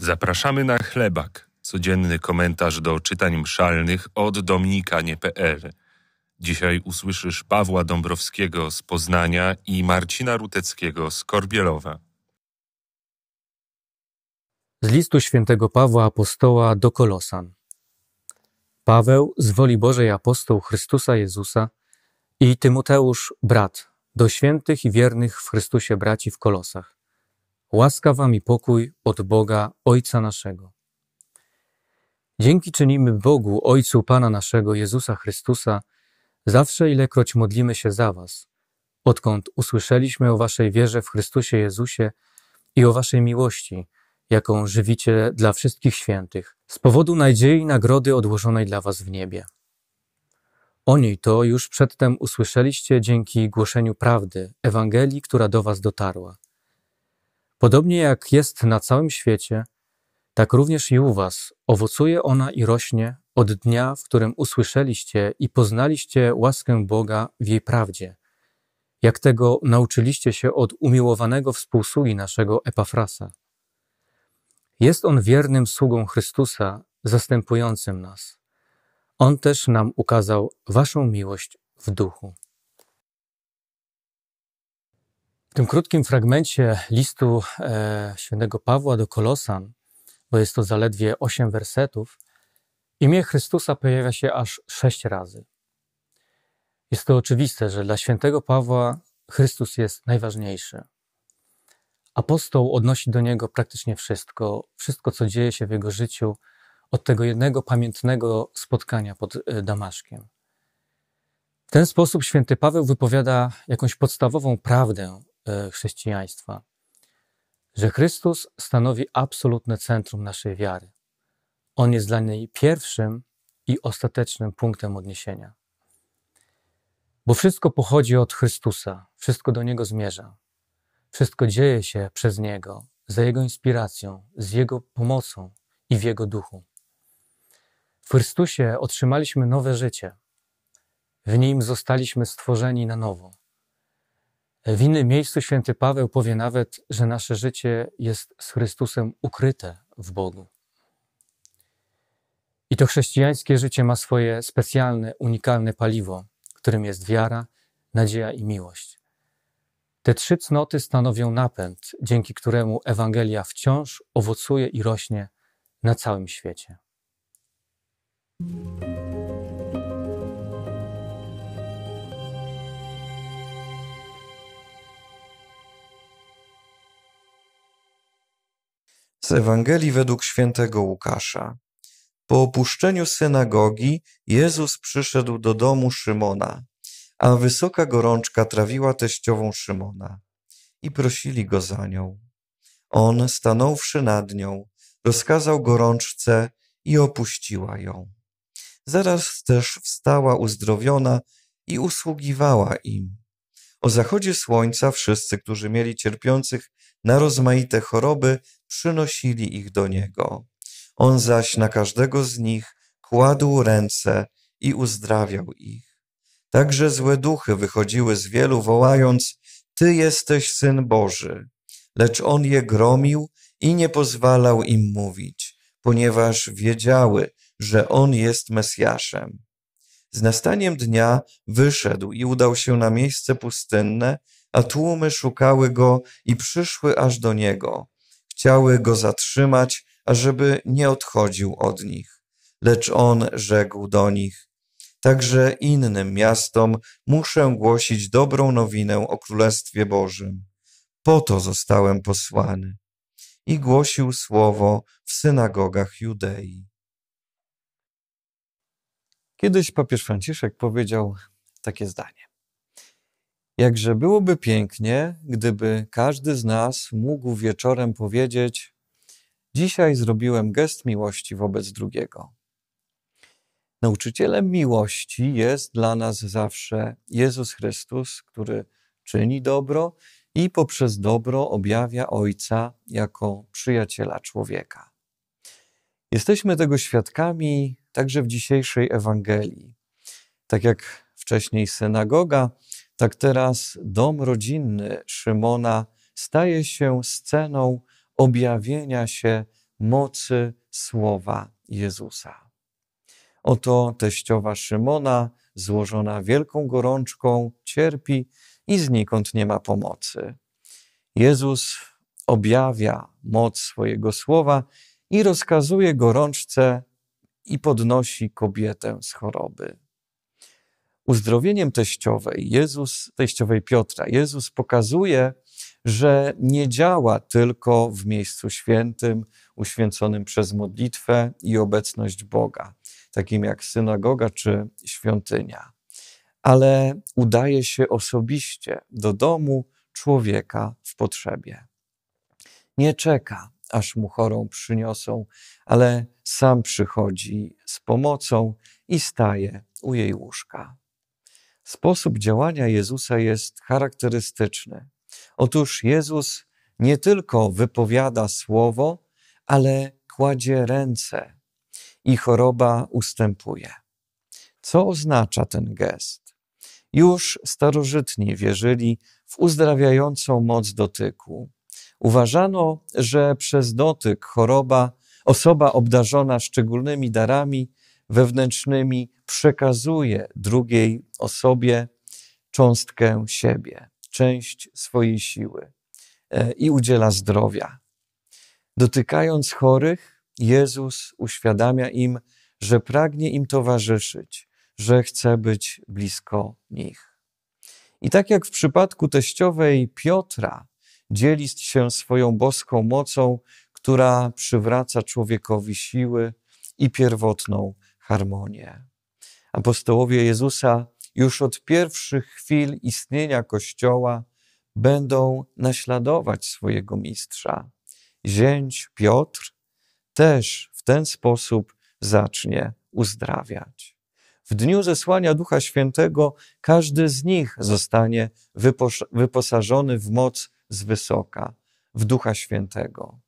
Zapraszamy na chlebak, codzienny komentarz do czytań mszalnych od dominikanie.pl. Dzisiaj usłyszysz Pawła Dąbrowskiego z Poznania i Marcina Ruteckiego z Korbielowa. Z listu świętego Pawła Apostoła do Kolosan. Paweł, z woli Bożej apostoł Chrystusa Jezusa i Tymoteusz, brat, do świętych i wiernych w Chrystusie braci w Kolosach. Łaska wam i pokój od Boga, Ojca naszego. Dzięki czynimy Bogu, Ojcu Pana naszego, Jezusa Chrystusa, zawsze ilekroć modlimy się za was, odkąd usłyszeliśmy o waszej wierze w Chrystusie Jezusie i o waszej miłości, jaką żywicie dla wszystkich świętych, z powodu nadziei i nagrody odłożonej dla was w niebie. O niej to już przedtem usłyszeliście dzięki głoszeniu prawdy, Ewangelii, która do was dotarła. Podobnie jak jest na całym świecie, tak również i u was owocuje ona i rośnie od dnia, w którym usłyszeliście i poznaliście łaskę Boga w jej prawdzie, jak tego nauczyliście się od umiłowanego współsługi naszego Epafrasa. Jest on wiernym sługą Chrystusa, zastępującym nas. On też nam ukazał waszą miłość w duchu. W tym krótkim fragmencie listu e, świętego Pawła do Kolosan, bo jest to zaledwie osiem wersetów, imię Chrystusa pojawia się aż sześć razy. Jest to oczywiste, że dla świętego Pawła Chrystus jest najważniejszy. Apostoł odnosi do niego praktycznie wszystko, wszystko, co dzieje się w jego życiu, od tego jednego pamiętnego spotkania pod e, Damaszkiem. W ten sposób święty Paweł wypowiada jakąś podstawową prawdę chrześcijaństwa, że Chrystus stanowi absolutne centrum naszej wiary. On jest dla niej pierwszym i ostatecznym punktem odniesienia. Bo wszystko pochodzi od Chrystusa, wszystko do Niego zmierza. Wszystko dzieje się przez Niego, za Jego inspiracją, z Jego pomocą i w Jego duchu. W Chrystusie otrzymaliśmy nowe życie. W Nim zostaliśmy stworzeni na nowo. W innym miejscu święty Paweł powie nawet, że nasze życie jest z Chrystusem ukryte w Bogu. I to chrześcijańskie życie ma swoje specjalne, unikalne paliwo, którym jest wiara, nadzieja i miłość. Te trzy cnoty stanowią napęd, dzięki któremu Ewangelia wciąż owocuje i rośnie na całym świecie. Z Ewangelii według świętego Łukasza. Po opuszczeniu synagogi Jezus przyszedł do domu Szymona, a wysoka gorączka trawiła teściową Szymona i prosili go za nią. On, stanąwszy nad nią, rozkazał gorączce i opuściła ją. Zaraz też wstała uzdrowiona i usługiwała im. O zachodzie słońca wszyscy, którzy mieli cierpiących na rozmaite choroby, przynosili ich do niego. On zaś na każdego z nich kładł ręce i uzdrawiał ich. Także złe duchy wychodziły z wielu, wołając: Ty jesteś syn Boży. Lecz on je gromił i nie pozwalał im mówić, ponieważ wiedziały, że on jest Mesjaszem. Z nastaniem dnia wyszedł i udał się na miejsce pustynne, a tłumy szukały go i przyszły aż do niego. Chciały go zatrzymać, ażeby nie odchodził od nich. Lecz on rzekł do nich, Także innym miastom muszę głosić dobrą nowinę o Królestwie Bożym. Po to zostałem posłany. I głosił słowo w synagogach Judei. Kiedyś papież Franciszek powiedział takie zdanie. Jakże byłoby pięknie, gdyby każdy z nas mógł wieczorem powiedzieć: Dzisiaj zrobiłem gest miłości wobec drugiego. Nauczycielem miłości jest dla nas zawsze Jezus Chrystus, który czyni dobro i poprzez dobro objawia Ojca jako przyjaciela człowieka. Jesteśmy tego świadkami także w dzisiejszej Ewangelii. Tak jak wcześniej synagoga, tak teraz dom rodzinny Szymona staje się sceną objawienia się mocy słowa Jezusa. Oto teściowa Szymona, złożona wielką gorączką, cierpi i znikąd nie ma pomocy. Jezus objawia moc swojego słowa i rozkazuje gorączce i podnosi kobietę z choroby. Uzdrowieniem teściowej, Jezus, teściowej Piotra, Jezus pokazuje, że nie działa tylko w miejscu świętym, uświęconym przez modlitwę i obecność Boga, takim jak synagoga czy świątynia, ale udaje się osobiście do domu człowieka w potrzebie. Nie czeka, aż mu chorą przyniosą, ale sam przychodzi z pomocą i staje u jej łóżka. Sposób działania Jezusa jest charakterystyczny. Otóż Jezus nie tylko wypowiada słowo, ale kładzie ręce i choroba ustępuje. Co oznacza ten gest? Już starożytni wierzyli w uzdrawiającą moc dotyku. Uważano, że przez dotyk choroba, osoba obdarzona szczególnymi darami wewnętrznymi przekazuje drugiej osobie cząstkę siebie, część swojej siły e, i udziela zdrowia. Dotykając chorych, Jezus uświadamia im, że pragnie im towarzyszyć, że chce być blisko nich. I tak jak w przypadku teściowej Piotra, dzieli się swoją boską mocą, która przywraca człowiekowi siły i pierwotną harmonię. Apostołowie Jezusa już od pierwszych chwil istnienia Kościoła będą naśladować swojego mistrza. Zięć Piotr też w ten sposób zacznie uzdrawiać. W dniu zesłania Ducha Świętego każdy z nich zostanie wyposażony w moc z wysoka, w Ducha Świętego.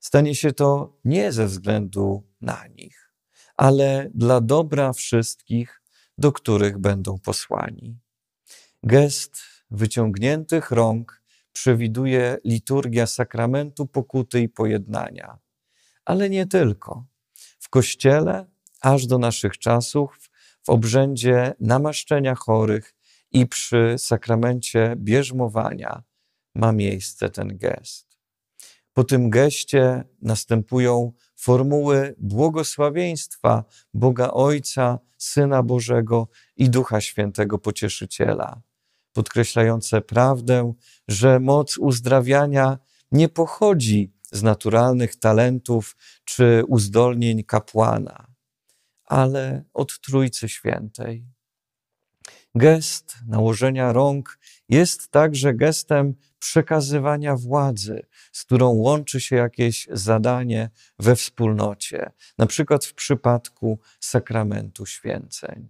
Stanie się to nie ze względu na nich, ale dla dobra wszystkich, do których będą posłani. Gest wyciągniętych rąk przewiduje liturgia sakramentu pokuty i pojednania, ale nie tylko. W Kościele, aż do naszych czasów, w obrzędzie namaszczenia chorych i przy sakramencie bierzmowania ma miejsce ten gest. Po tym geście następują formuły błogosławieństwa Boga Ojca, Syna Bożego i Ducha Świętego Pocieszyciela, podkreślające prawdę, że moc uzdrawiania nie pochodzi z naturalnych talentów czy uzdolnień kapłana, ale od Trójcy Świętej. Gest nałożenia rąk jest także gestem przekazywania władzy, z którą łączy się jakieś zadanie we wspólnocie, na przykład w przypadku sakramentu święceń.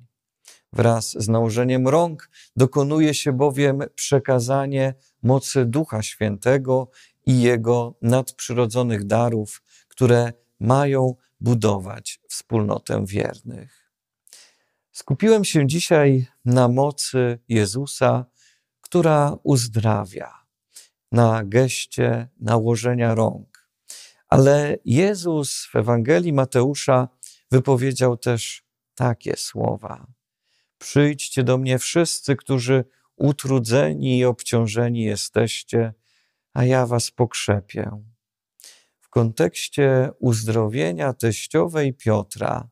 Wraz z nałożeniem rąk dokonuje się bowiem przekazanie mocy Ducha Świętego i Jego nadprzyrodzonych darów, które mają budować wspólnotę wiernych. Skupiłem się dzisiaj na mocy Jezusa, która uzdrawia na geście nałożenia rąk. Ale Jezus w Ewangelii Mateusza wypowiedział też takie słowa: Przyjdźcie do mnie wszyscy, którzy utrudzeni i obciążeni jesteście, a ja was pokrzepię. W kontekście uzdrowienia teściowej Piotra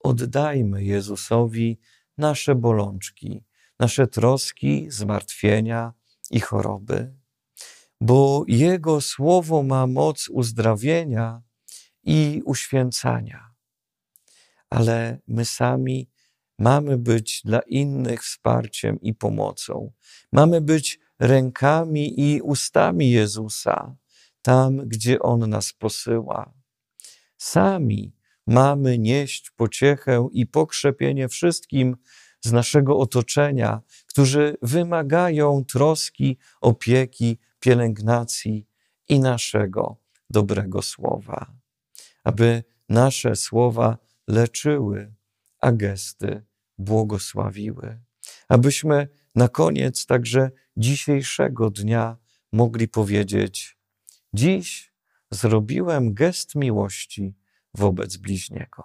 oddajmy Jezusowi nasze bolączki, nasze troski, zmartwienia i choroby bo Jego słowo ma moc uzdrawienia i uświęcania. Ale my sami mamy być dla innych wsparciem i pomocą. Mamy być rękami i ustami Jezusa tam, gdzie On nas posyła. Sami mamy nieść pociechę i pokrzepienie wszystkim z naszego otoczenia, którzy wymagają troski, opieki, pielęgnacji i naszego dobrego słowa, aby nasze słowa leczyły, a gesty błogosławiły, abyśmy na koniec także dzisiejszego dnia mogli powiedzieć: Dziś zrobiłem gest miłości wobec bliźniego.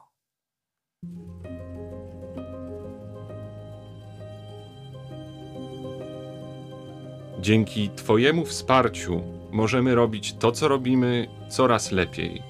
Dzięki Twojemu wsparciu możemy robić to, co robimy, coraz lepiej.